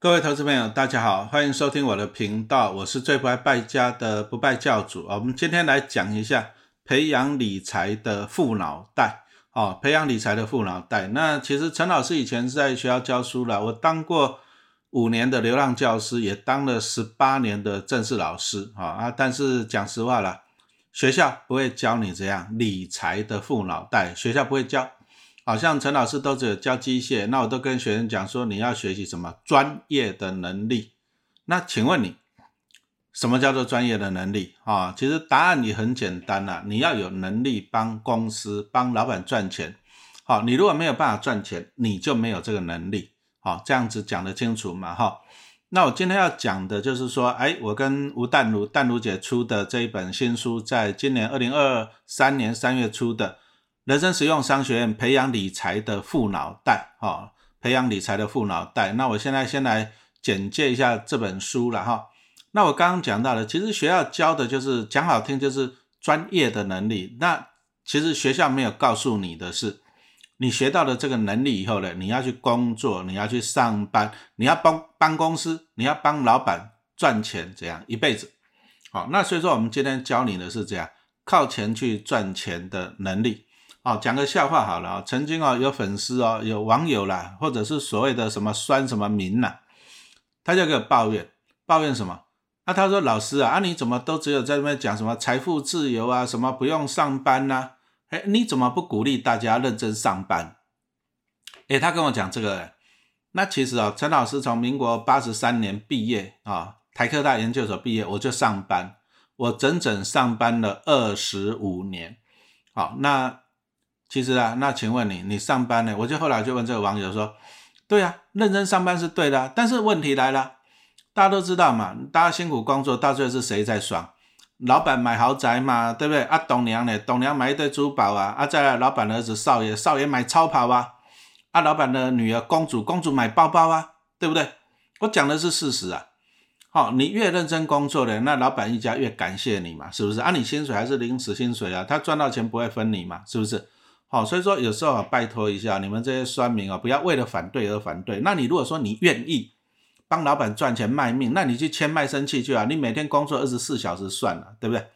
各位投资朋友，大家好，欢迎收听我的频道，我是最不爱败家的不败教主我们今天来讲一下培养理财的富脑袋哦，培养理财的富脑袋。那其实陈老师以前是在学校教书了，我当过五年的流浪教师，也当了十八年的正式老师啊啊！但是讲实话了，学校不会教你这样理财的富脑袋，学校不会教。好像陈老师都只有教机械，那我都跟学生讲说，你要学习什么专业的能力？那请问你，什么叫做专业的能力啊？其实答案也很简单啦，你要有能力帮公司、帮老板赚钱。好，你如果没有办法赚钱，你就没有这个能力。好，这样子讲得清楚嘛？哈，那我今天要讲的就是说，哎，我跟吴淡如、淡如姐出的这一本新书，在今年二零二三年三月出的。人生实用商学院培养理财的富脑袋，哈，培养理财的富脑袋。那我现在先来简介一下这本书了，哈。那我刚刚讲到了，其实学校教的就是讲好听，就是专业的能力。那其实学校没有告诉你的是，你学到了这个能力以后呢，你要去工作，你要去上班，你要帮帮公司，你要帮老板赚钱，这样一辈子。好，那所以说我们今天教你的是这样靠钱去赚钱的能力。哦，讲个笑话好了啊。曾经哦，有粉丝哦，有网友啦，或者是所谓的什么酸什么民呐，他就给我抱怨，抱怨什么？那他说老师啊，啊你怎么都只有在那边讲什么财富自由啊，什么不用上班呐？哎，你怎么不鼓励大家认真上班？哎，他跟我讲这个，那其实啊，陈老师从民国八十三年毕业啊，台科大研究所毕业，我就上班，我整整上班了二十五年。好，那。其实啊，那请问你，你上班呢？我就后来就问这个网友说：“对啊，认真上班是对的，但是问题来了，大家都知道嘛，大家辛苦工作，到最后是谁在爽？老板买豪宅嘛，对不对？啊，董娘呢？董娘买一堆珠宝啊，啊，再来老板的儿子少爷，少爷买超跑啊，啊，老板的女儿公主，公主买包包啊，对不对？我讲的是事实啊。好，你越认真工作的，那老板一家越感谢你嘛，是不是？啊，你薪水还是临时薪水啊，他赚到钱不会分你嘛，是不是？”好，所以说有时候啊，拜托一下你们这些酸民啊，不要为了反对而反对。那你如果说你愿意帮老板赚钱卖命，那你去签卖身契去啊，你每天工作二十四小时算了，对不对？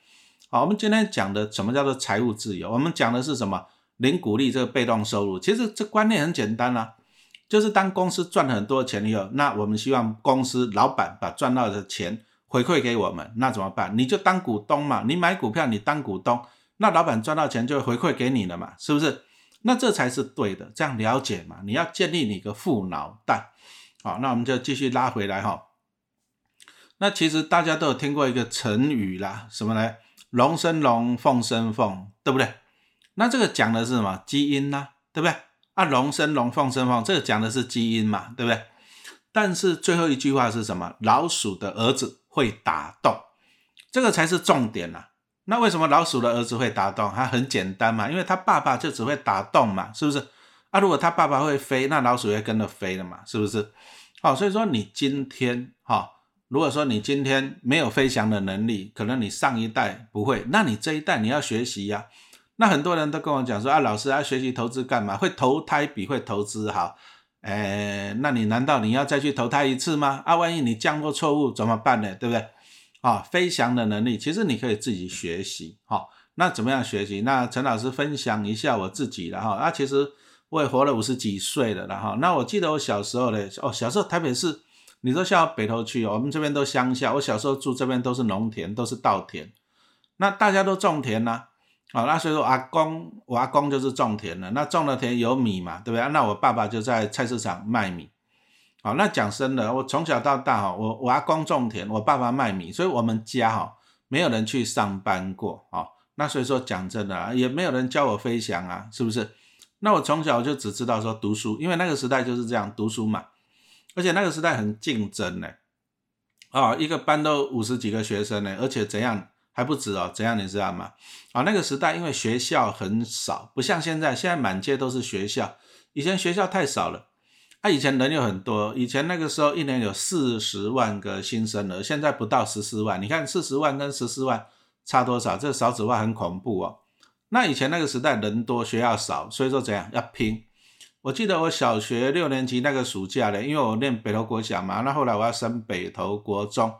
好，我们今天讲的什么叫做财务自由？我们讲的是什么？零鼓励这个被动收入。其实这观念很简单啊，就是当公司赚很多钱以后，那我们希望公司老板把赚到的钱回馈给我们，那怎么办？你就当股东嘛，你买股票，你当股东。那老板赚到钱就回馈给你了嘛，是不是？那这才是对的，这样了解嘛？你要建立你个富脑袋，好，那我们就继续拉回来哈。那其实大家都有听过一个成语啦，什么呢？龙生龙，凤生凤，对不对？那这个讲的是什么？基因呐，对不对？啊，龙生龙，凤生凤，这个讲的是基因嘛，对不对？但是最后一句话是什么？老鼠的儿子会打洞，这个才是重点呐。那为什么老鼠的儿子会打洞？它很简单嘛，因为他爸爸就只会打洞嘛，是不是？啊，如果他爸爸会飞，那老鼠也跟着飞了嘛，是不是？好，所以说你今天哈，如果说你今天没有飞翔的能力，可能你上一代不会，那你这一代你要学习呀。那很多人都跟我讲说啊，老师啊，学习投资干嘛？会投胎比会投资好。哎，那你难道你要再去投胎一次吗？啊，万一你降过错误怎么办呢？对不对？啊，飞翔的能力其实你可以自己学习。好，那怎么样学习？那陈老师分享一下我自己的哈。啊，其实我也活了五十几岁了，然后那我记得我小时候呢，哦，小时候台北市，你说像北投区，我们这边都乡下。我小时候住这边都是农田，都是稻田，那大家都种田呐。啊，那所以说阿公，我阿公就是种田的。那种的田有米嘛，对不对？那我爸爸就在菜市场卖米。好，那讲真的，我从小到大哈，我我阿公种田，我爸爸卖米，所以我们家哈没有人去上班过啊。那所以说讲真的啊，也没有人教我飞翔啊，是不是？那我从小就只知道说读书，因为那个时代就是这样读书嘛，而且那个时代很竞争呢，啊，一个班都五十几个学生呢，而且怎样还不止哦，怎样你知道吗？啊，那个时代因为学校很少，不像现在，现在满街都是学校，以前学校太少了。他以前人有很多，以前那个时候一年有四十万个新生儿，现在不到十四万。你看四十万跟十四万差多少？这少子化很恐怖哦。那以前那个时代人多学校少，所以说怎样要拼，我记得我小学六年级那个暑假嘞，因为我念北投国小嘛，那后来我要升北投国中，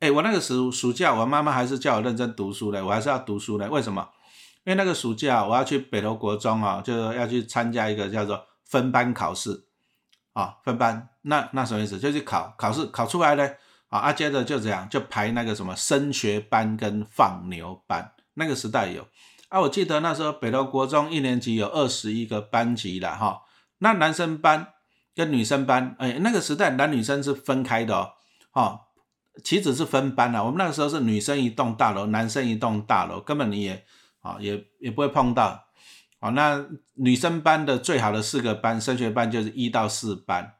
哎，我那个暑暑假，我妈妈还是叫我认真读书嘞，我还是要读书嘞。为什么？因为那个暑假我要去北投国中啊，就是要去参加一个叫做分班考试啊，分班。那那什么意思？就去考考试，考出来呢，啊，啊，接着就这样，就排那个什么升学班跟放牛班。那个时代有啊，我记得那时候北投国中一年级有二十一个班级了哈。那男生班跟女生班，哎，那个时代男女生是分开的哦，哦，岂止是分班啊？我们那个时候是女生一栋大楼，男生一栋大楼，根本你也啊也也不会碰到。哦，那女生班的最好的四个班，升学班就是一到四班。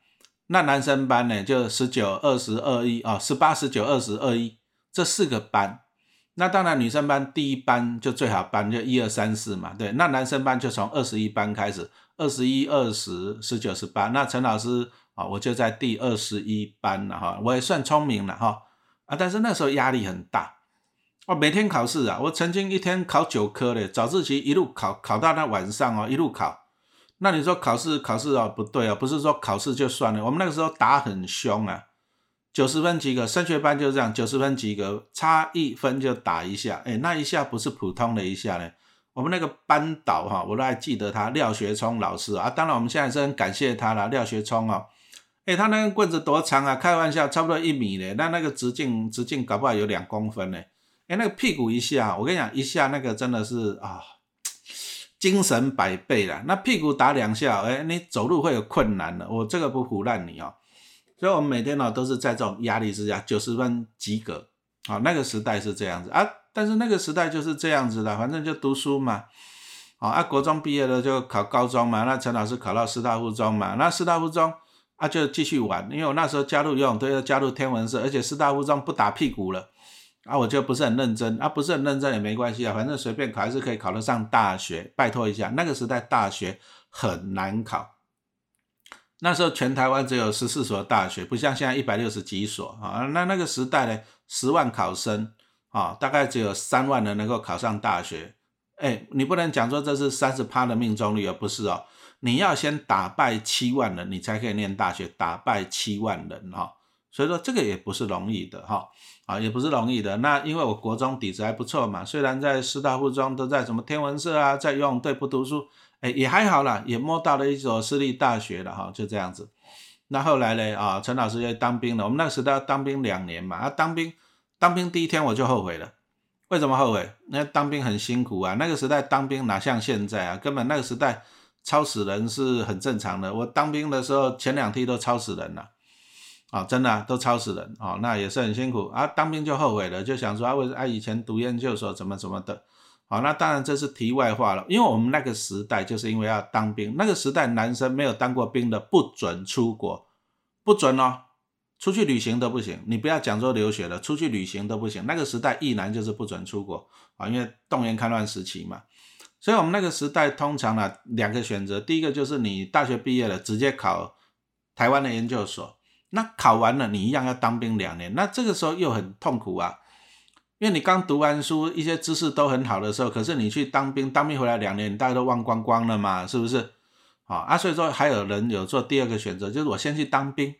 那男生班呢，就十九、二十二一啊，十八、十九、二十二一这四个班。那当然女生班第一班就最好班，就一二三四嘛，对。那男生班就从二十一班开始。二十一、二十、十九、十八，那陈老师啊，我就在第二十一班了哈，我也算聪明了哈啊，但是那时候压力很大，我，每天考试啊，我曾经一天考九科嘞，早自习一路考考到那晚上哦，一路考。那你说考试考试哦不对哦，不是说考试就算了，我们那个时候打很凶啊，九十分及格，升学班就这样，九十分及格，差一分就打一下，哎，那一下不是普通的一下呢。我们那个班导哈，我都还记得他廖学聪老师啊。当然，我们现在是很感谢他了，廖学聪哦。哎，他那根棍子多长啊？开玩笑，差不多一米嘞。那那个直径直径搞不好有两公分呢。哎，那个屁股一下，我跟你讲，一下那个真的是啊，精神百倍了。那屁股打两下，哎，你走路会有困难的。我这个不胡乱你哦。所以，我们每天呢都是在这种压力之下，九十分及格啊。那个时代是这样子啊。但是那个时代就是这样子的，反正就读书嘛，啊，啊，国中毕业了就考高中嘛，那陈老师考到师大附中嘛，那师大附中啊就继续玩，因为我那时候加入游泳队要加入天文社，而且师大附中不打屁股了，啊，我就不是很认真，啊，不是很认真也没关系啊，反正随便考还是可以考得上大学，拜托一下，那个时代大学很难考，那时候全台湾只有十四所大学，不像现在一百六十几所啊，那那个时代呢，十万考生。啊，大概只有三万人能够考上大学，哎，你不能讲说这是三十趴的命中率而不是哦，你要先打败七万人，你才可以念大学，打败七万人哈，所以说这个也不是容易的哈，啊，也不是容易的。那因为我国中底子还不错嘛，虽然在师大附中都在什么天文社啊，在游泳队不读书，哎，也还好啦，也摸到了一所私立大学了哈，就这样子。那后来呢，啊，陈老师要当兵了，我们那个时代当兵两年嘛，啊，当兵。当兵第一天我就后悔了，为什么后悔？那当兵很辛苦啊，那个时代当兵哪像现在啊？根本那个时代超死人是很正常的。我当兵的时候前两梯都超死人了，啊真的都超死人啊，那也是很辛苦啊。当兵就后悔了，就想说啊，为啊以前读研究所怎么怎么的，好，那当然这是题外话了。因为我们那个时代就是因为要当兵，那个时代男生没有当过兵的不准出国，不准哦。出去旅行都不行，你不要讲说留学了，出去旅行都不行。那个时代，一男就是不准出国啊，因为动员戡乱时期嘛。所以，我们那个时代通常呢，两个选择，第一个就是你大学毕业了，直接考台湾的研究所。那考完了，你一样要当兵两年。那这个时候又很痛苦啊，因为你刚读完书，一些知识都很好的时候，可是你去当兵，当兵回来两年，大家都忘光光了嘛，是不是？啊啊，所以说还有人有做第二个选择，就是我先去当兵。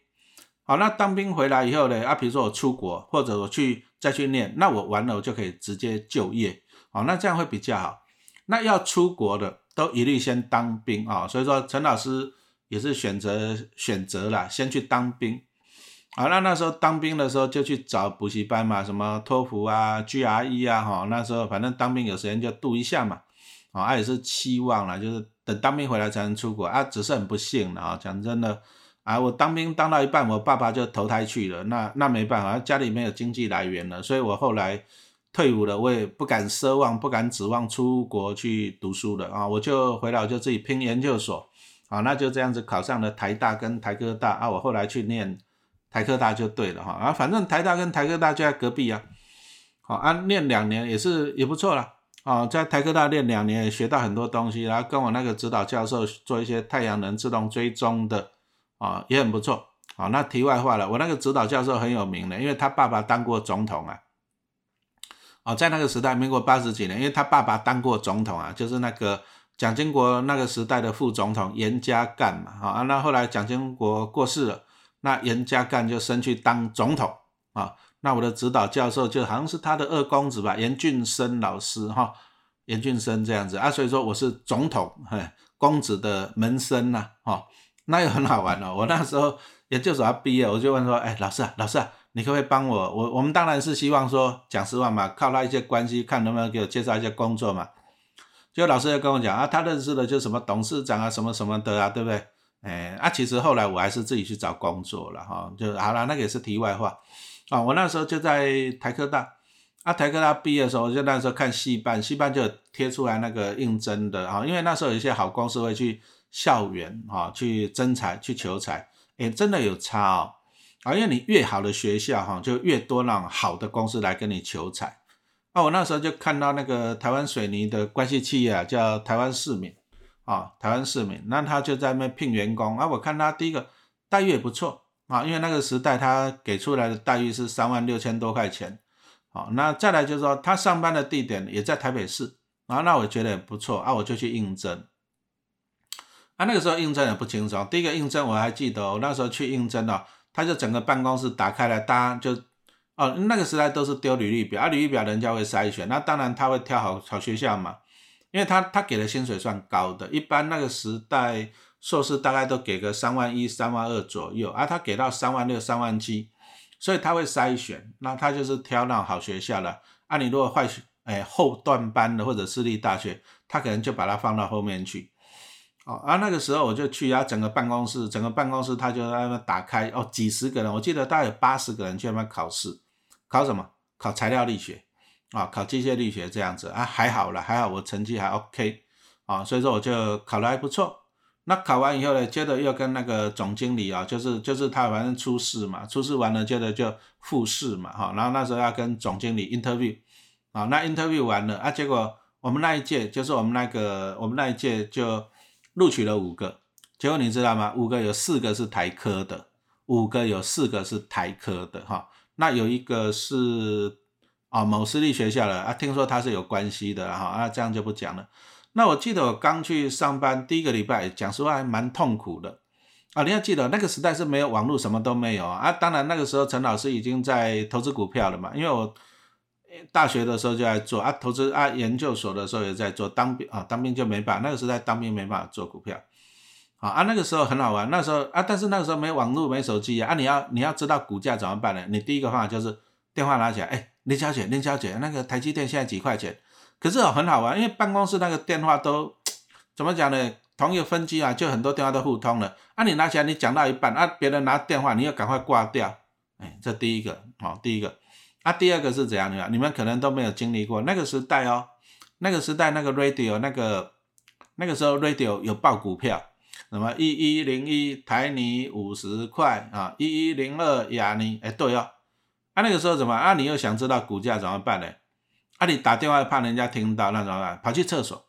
好，那当兵回来以后呢？啊，比如说我出国，或者我去再去念，那我完了我就可以直接就业。好，那这样会比较好。那要出国的都一律先当兵啊。所以说陈老师也是选择选择了先去当兵。好，那那时候当兵的时候就去找补习班嘛，什么托福啊、GRE 啊，哈，那时候反正当兵有时间就读一下嘛。啊，也是期望了，就是等当兵回来才能出国啊。只是很不幸的啊，讲真的。啊，我当兵当到一半，我爸爸就投胎去了，那那没办法，家里没有经济来源了，所以我后来退伍了，我也不敢奢望，不敢指望出国去读书了啊，我就回来，我就自己拼研究所，啊，那就这样子考上了台大跟台科大啊，我后来去念台科大就对了哈，啊，反正台大跟台科大就在隔壁啊，好啊，念两年也是也不错了啊，在台科大念两年也学到很多东西，然后跟我那个指导教授做一些太阳能自动追踪的。啊，也很不错。好，那题外话了，我那个指导教授很有名的，因为他爸爸当过总统啊。哦，在那个时代，民国八十几年，因为他爸爸当过总统啊，就是那个蒋经国那个时代的副总统严家淦嘛，啊，那后来蒋经国过世了，那严家淦就升去当总统啊。那我的指导教授就好像是他的二公子吧，严俊生老师哈，严俊生这样子啊，所以说我是总统嘿公子的门生呐，哈，那又很好玩哦。我那时候研究所要毕业，我就问说，哎，老师啊，老师啊，你可不可以帮我？我我们当然是希望说讲实话嘛，靠他一些关系，看能不能给我介绍一些工作嘛。就老师又跟我讲啊，他认识的就什么董事长啊，什么什么的啊，对不对？哎，啊，其实后来我还是自己去找工作了哈，就好了，那个也是题外话。啊，我那时候就在台科大，啊，台科大毕业的时候，就那时候看戏办，戏办就贴出来那个应征的啊，因为那时候有一些好公司会去校园啊去征才、去求才，哎，真的有差哦，啊，因为你越好的学校哈，就越多那种好的公司来跟你求才。啊，我那时候就看到那个台湾水泥的关系企业啊，叫台湾市民啊，台湾市民，那他就在那边聘员工，啊，我看他第一个待遇也不错。啊，因为那个时代他给出来的待遇是三万六千多块钱，好，那再来就是说他上班的地点也在台北市，啊，那我觉得也不错，啊，我就去应征，啊，那个时候应征也不轻松，第一个应征我还记得，我那时候去应征哦，他就整个办公室打开来，大家就，哦，那个时代都是丢履历表，啊，履历表人家会筛选，那当然他会挑好好学校嘛，因为他他给的薪水算高的，一般那个时代。硕士大概都给个三万一、三万二左右，啊，他给到三万六、三万七，所以他会筛选，那他就是挑那种好学校了。啊，你如果坏学，哎，后段班的或者私立大学，他可能就把它放到后面去。哦，啊，那个时候我就去啊，整个办公室，整个办公室他就在那打开，哦，几十个人，我记得大概有八十个人去那边考试，考什么？考材料力学，啊，考机械力学这样子，啊，还好了，还好我成绩还 OK，啊，所以说我就考得还不错。那考完以后呢，接着又跟那个总经理啊，就是就是他反正初试嘛，初试完了接着就复试嘛，哈，然后那时候要跟总经理 interview，啊，那 interview 完了啊，结果我们那一届就是我们那个我们那一届就录取了五个，结果你知道吗？五个有四个是台科的，五个有四个是台科的，哈，那有一个是啊某私立学校的啊，听说他是有关系的，哈，啊这样就不讲了。那我记得我刚去上班第一个礼拜，讲实话还蛮痛苦的啊！你要记得那个时代是没有网络，什么都没有啊。当然那个时候陈老师已经在投资股票了嘛，因为我大学的时候就在做啊，投资啊，研究所的时候也在做。当兵啊，当兵就没办法，那个时代当兵没办法做股票啊。啊，那个时候很好玩，那时候啊，但是那个时候没网络，没手机啊。你要你要知道股价怎么办呢？你第一个方法就是电话拿起来，哎，林小姐，林小姐，那个台积电现在几块钱？可是哦，很好玩，因为办公室那个电话都怎么讲呢？同一个分机啊，就很多电话都互通了。啊，你拿起来，你讲到一半，啊，别人拿电话，你要赶快挂掉。哎，这第一个，好，第一个。啊，第二个是怎样的？你们可能都没有经历过那个时代哦。那个时代，那个 radio，那个那个时候 radio 有报股票，什么一一零一台泥五十块啊，一一零二亚尼，哎，对哦。啊，那个时候怎么？啊，你又想知道股价怎么办呢？啊，你打电话怕人家听到，那怎么办？跑去厕所，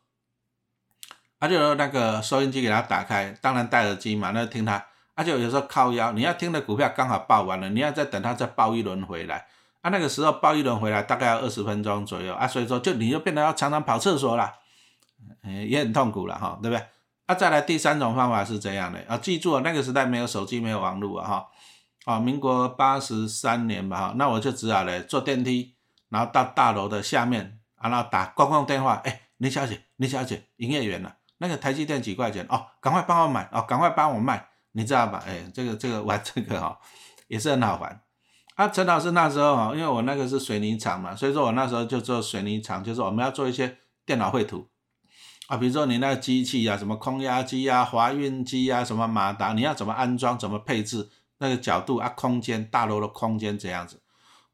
啊，就那个收音机给他打开，当然戴耳机嘛，那听他。啊，就有时候靠腰，你要听的股票刚好报完了，你要再等他再报一轮回来。啊，那个时候报一轮回来大概要二十分钟左右啊，所以说就你就变得要常常跑厕所了，也很痛苦了哈，对不对？啊，再来第三种方法是这样的啊，记住那个时代没有手机，没有网络啊哈，啊，民国八十三年吧哈，那我就只好嘞坐电梯。然后到大楼的下面，然后打公共电话，哎，林小姐，林小姐，营业员呢？那个台积电几块钱？哦，赶快帮我买，哦，赶快帮我卖，你知道吧？哎，这个这个玩这个哈，也是很好玩。啊，陈老师那时候啊，因为我那个是水泥厂嘛，所以说我那时候就做水泥厂，就是我们要做一些电脑绘图啊，比如说你那个机器啊，什么空压机啊、滑运机啊、什么马达，你要怎么安装、怎么配置，那个角度啊、空间、大楼的空间这样子。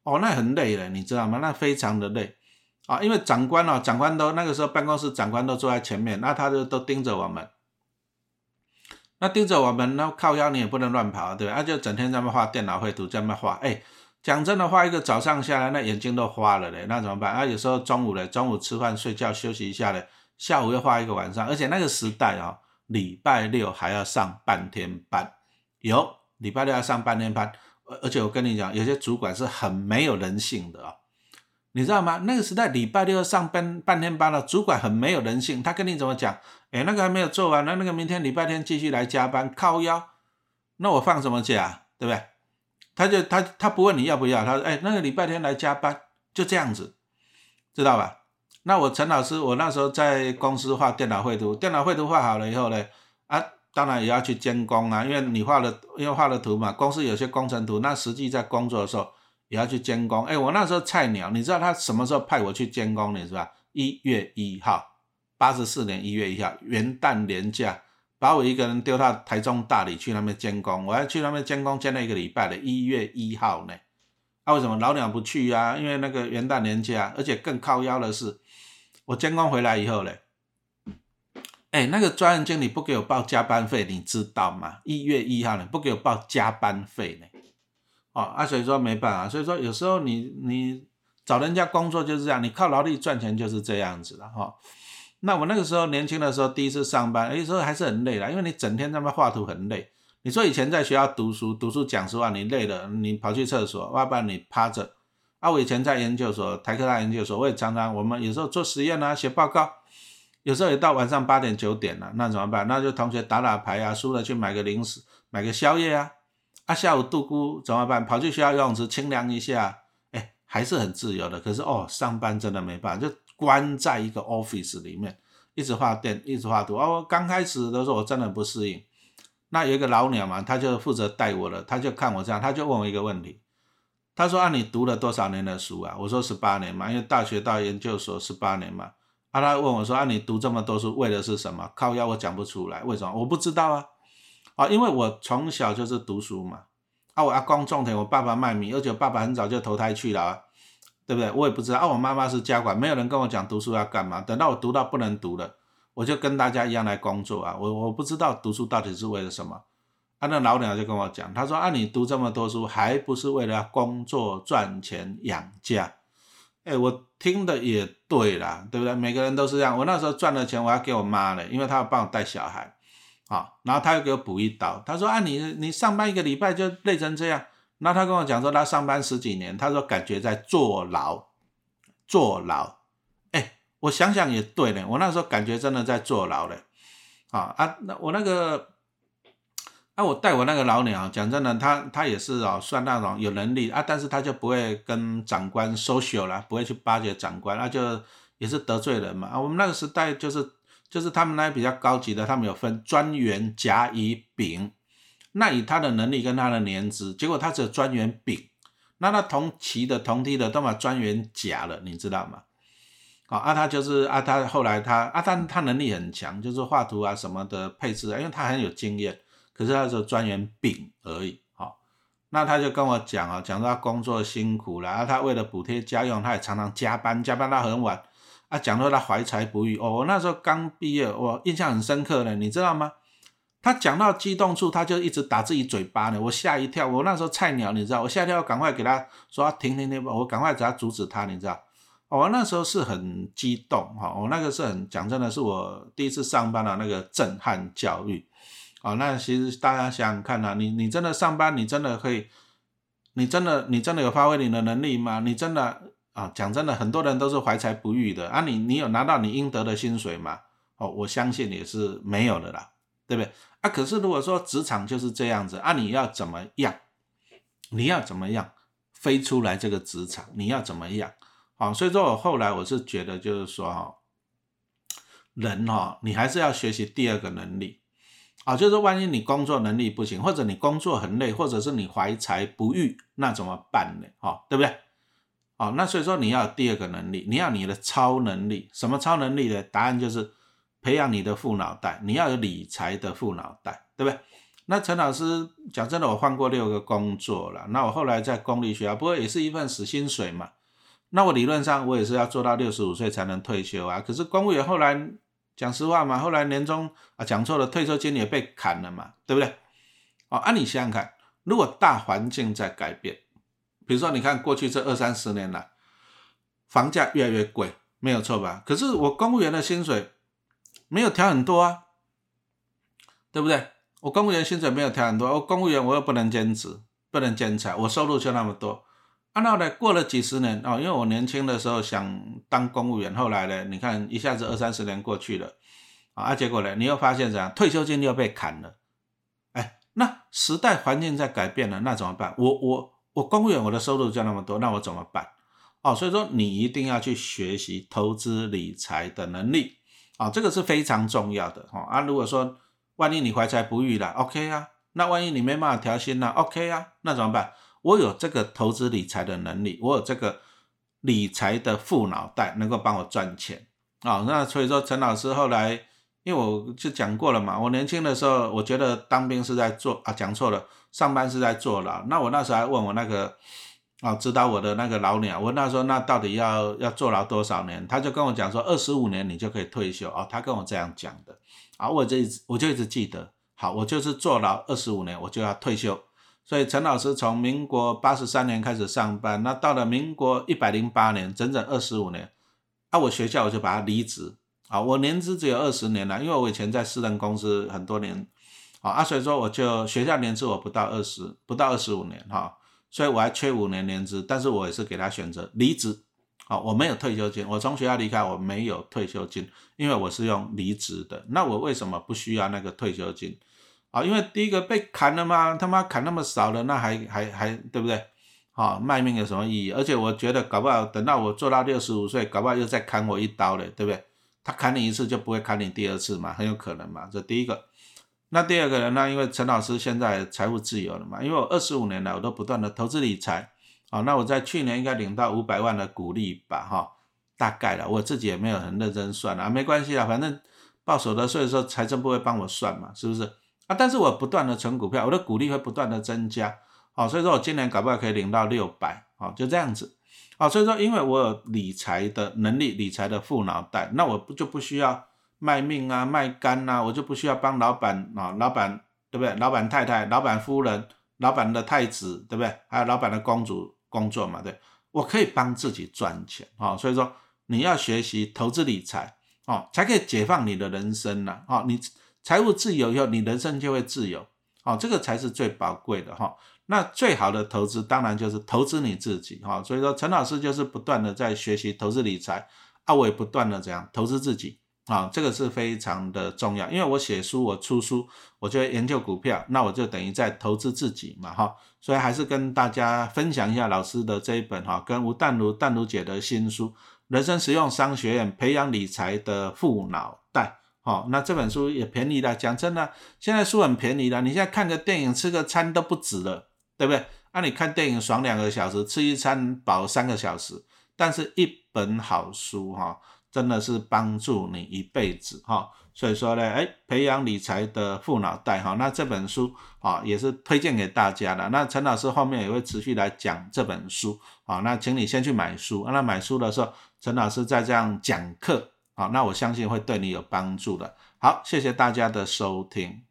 哦，那很累了，你知道吗？那非常的累啊，因为长官哦，长官都那个时候办公室长官都坐在前面，那他就都盯着我们，那盯着我们，那靠腰你也不能乱跑，对吧？那就整天在那画电脑绘图，在那画。哎，讲真的，画一个早上下来，那眼睛都花了嘞，那怎么办？啊，有时候中午嘞，中午吃饭睡觉休息一下嘞，下午又画一个晚上，而且那个时代啊，礼拜六还要上半天班，有礼拜六要上半天班。而且我跟你讲，有些主管是很没有人性的啊。你知道吗？那个时代礼拜六要上班半天班了，主管很没有人性，他跟你怎么讲？哎，那个还没有做完，那那个明天礼拜天继续来加班，靠腰，那我放什么假？对不对？他就他他不问你要不要，他说哎，那个礼拜天来加班，就这样子，知道吧？那我陈老师，我那时候在公司画电脑绘图，电脑绘图画好了以后呢，啊，当然也要去监工啊，因为你画了，因为画了图嘛，公司有些工程图，那实际在工作的时候。也要去监工，哎，我那时候菜鸟，你知道他什么时候派我去监工的，是吧？一月一号，八十四年一月一号，元旦年假，把我一个人丢到台中大理去那边监工，我要去那边监工，监了一个礼拜的，一月一号呢。啊，为什么老鸟不去啊？因为那个元旦年假，而且更靠腰的是，我监工回来以后嘞，哎，那个专案经理不给我报加班费，你知道吗？一月一号呢，不给我报加班费呢。哦，啊，所以说没办法，所以说有时候你你找人家工作就是这样，你靠劳力赚钱就是这样子的哈。那我那个时候年轻的时候第一次上班，有时候还是很累的，因为你整天在那画图很累。你说以前在学校读书，读书讲实话，你累了，你跑去厕所，要不然你趴着。啊，我以前在研究所，台科大研究所，我也常常我们有时候做实验啊，写报告，有时候也到晚上八点九点了，那怎么办？那就同学打打牌啊，输了去买个零食，买个宵夜啊。啊，下午度孤怎么办？跑去学校游泳池清凉一下，哎，还是很自由的。可是哦，上班真的没办法，就关在一个 office 里面，一直画电，一直画图。哦，刚开始的时候我真的不适应。那有一个老鸟嘛，他就负责带我了，他就看我这样，他就问我一个问题，他说：“啊，你读了多少年的书啊？”我说：“十八年嘛，因为大学到研究所十八年嘛。”啊，他问我说：“啊，你读这么多书为的是什么？”靠腰我讲不出来，为什么？我不知道啊。啊，因为我从小就是读书嘛，啊，我阿公种田，我爸爸卖米，而且爸爸很早就投胎去了，啊对不对？我也不知道，啊，我妈妈是家管，没有人跟我讲读书要干嘛。等到我读到不能读了，我就跟大家一样来工作啊，我我不知道读书到底是为了什么。啊，那老鸟就跟我讲，他说啊，你读这么多书，还不是为了工作赚钱养家？哎，我听的也对啦，对不对？每个人都是这样。我那时候赚了钱，我要给我妈嘞，因为她要帮我带小孩。啊，然后他又给我补一刀，他说啊，你你上班一个礼拜就累成这样，那他跟我讲说他上班十几年，他说感觉在坐牢，坐牢，哎，我想想也对呢，我那时候感觉真的在坐牢嘞，啊啊，那我那个，啊我带我那个老鸟，讲真的，他他也是哦，算那种有能力啊，但是他就不会跟长官 social 了，不会去巴结长官，那就也是得罪人嘛，啊，我们那个时代就是。就是他们那比较高级的，他们有分专员、甲、乙、丙。那以他的能力跟他的年资，结果他只有专员丙，那他同期的、同梯的都把专员甲了，你知道吗？好，啊，他就是啊，他后来他啊，但他能力很强，就是画图啊什么的配置，因为他很有经验。可是他只有专员丙而已。好，那他就跟我讲啊，讲他工作辛苦了，啊，他为了补贴家用，他也常常加班，加班到很晚。啊，讲到他怀才不遇哦，我那时候刚毕业，我印象很深刻呢，你知道吗？他讲到激动处，他就一直打自己嘴巴呢，我吓一跳。我那时候菜鸟，你知道，我吓一跳，赶快给他说停停停，我赶快给他阻止他，你知道？我那时候是很激动哈，我那个是很讲真的，是我第一次上班的那个震撼教育。哦，那其实大家想想看呐，你你真的上班，你真的可以，你真的你真的有发挥你的能力吗？你真的？啊，讲真的，很多人都是怀才不遇的啊。你你有拿到你应得的薪水吗？哦，我相信也是没有的啦，对不对？啊，可是如果说职场就是这样子啊，你要怎么样？你要怎么样飞出来这个职场？你要怎么样？好，所以说我后来我是觉得就是说哈，人哈，你还是要学习第二个能力啊，就是万一你工作能力不行，或者你工作很累，或者是你怀才不遇，那怎么办呢？哈，对不对？哦，那所以说你要第二个能力，你要你的超能力，什么超能力呢？答案就是培养你的副脑袋，你要有理财的副脑袋，对不对？那陈老师讲真的，我换过六个工作了，那我后来在公立学校，不过也是一份死薪水嘛。那我理论上我也是要做到六十五岁才能退休啊。可是公务员后来讲实话嘛，后来年终啊讲错了，退休金也被砍了嘛，对不对？哦，啊你想想看，如果大环境在改变。比如说，你看过去这二三十年来，房价越来越贵，没有错吧？可是我公务员的薪水没有调很多啊，对不对？我公务员薪水没有调很多，我公务员我又不能兼职，不能兼差，我收入就那么多啊，那呢过了几十年哦，因为我年轻的时候想当公务员，后来呢，你看一下子二三十年过去了啊，结果呢，你又发现怎样？退休金又被砍了。哎，那时代环境在改变了，那怎么办？我我我公务员我的收入就那么多，那我怎么办？哦，所以说你一定要去学习投资理财的能力啊，这个是非常重要的哈啊。如果说万一你怀才不遇了，OK 啊，那万一你没办法调薪了，OK 啊，那怎么办？我有这个投资理财的能力，我有这个理财的富脑袋，能够帮我赚钱啊。那所以说，陈老师后来，因为我就讲过了嘛，我年轻的时候，我觉得当兵是在做啊，讲错了，上班是在坐牢。那我那时候还问我那个。啊，指导我的那个老鸟，问他说：“那到底要要坐牢多少年？”他就跟我讲说：“二十五年你就可以退休。”哦，他跟我这样讲的。啊，我这一直我就一直记得，好，我就是坐牢二十五年，我就要退休。所以陈老师从民国八十三年开始上班，那到了民国一百零八年，整整二十五年。啊，我学校我就把他离职。啊，我年资只有二十年了，因为我以前在私人公司很多年。啊，所以说我就学校年资我不到二十，不到二十五年哈。所以我还缺五年年资，但是我也是给他选择离职，好，我没有退休金，我从学校离开，我没有退休金，因为我是用离职的。那我为什么不需要那个退休金？啊，因为第一个被砍了嘛，他妈砍那么少了，那还还还对不对？啊，卖命有什么意义？而且我觉得搞不好等到我做到六十五岁，搞不好又再砍我一刀嘞，对不对？他砍你一次就不会砍你第二次嘛，很有可能嘛，这第一个。那第二个人呢？因为陈老师现在财务自由了嘛，因为我二十五年来我都不断的投资理财，啊，那我在去年应该领到五百万的股利吧，哈，大概了，我自己也没有很认真算啊，没关系啦，反正报所得税的时候财政部会帮我算嘛，是不是？啊，但是我不断的存股票，我的股利会不断的增加，好，所以说我今年搞不好可以领到六百，好，就这样子，好，所以说因为我有理财的能力，理财的富脑袋，那我不就不需要。卖命啊，卖肝呐，我就不需要帮老板啊，老板对不对？老板太太、老板夫人、老板的太子对不对？还有老板的公主工作嘛？对，我可以帮自己赚钱啊。所以说你要学习投资理财哦，才可以解放你的人生呐。哦，你财务自由以后，你人生就会自由哦，这个才是最宝贵的哈。那最好的投资当然就是投资你自己哈。所以说陈老师就是不断的在学习投资理财，啊，我也不断的这样投资自己。啊，这个是非常的重要，因为我写书，我出书，我就研究股票，那我就等于在投资自己嘛，哈，所以还是跟大家分享一下老师的这一本哈，跟吴淡如淡如姐的新书《人生实用商学院培养理财的富脑袋》，哦，那这本书也便宜了，讲真的，现在书很便宜了，你现在看个电影吃个餐都不止了，对不对？那你看电影爽两个小时，吃一餐饱三个小时，但是一本好书哈。真的是帮助你一辈子哈，所以说呢，哎，培养理财的富脑袋哈，那这本书啊也是推荐给大家的。那陈老师后面也会持续来讲这本书啊，那请你先去买书，那买书的时候，陈老师再这样讲课好，那我相信会对你有帮助的。好，谢谢大家的收听。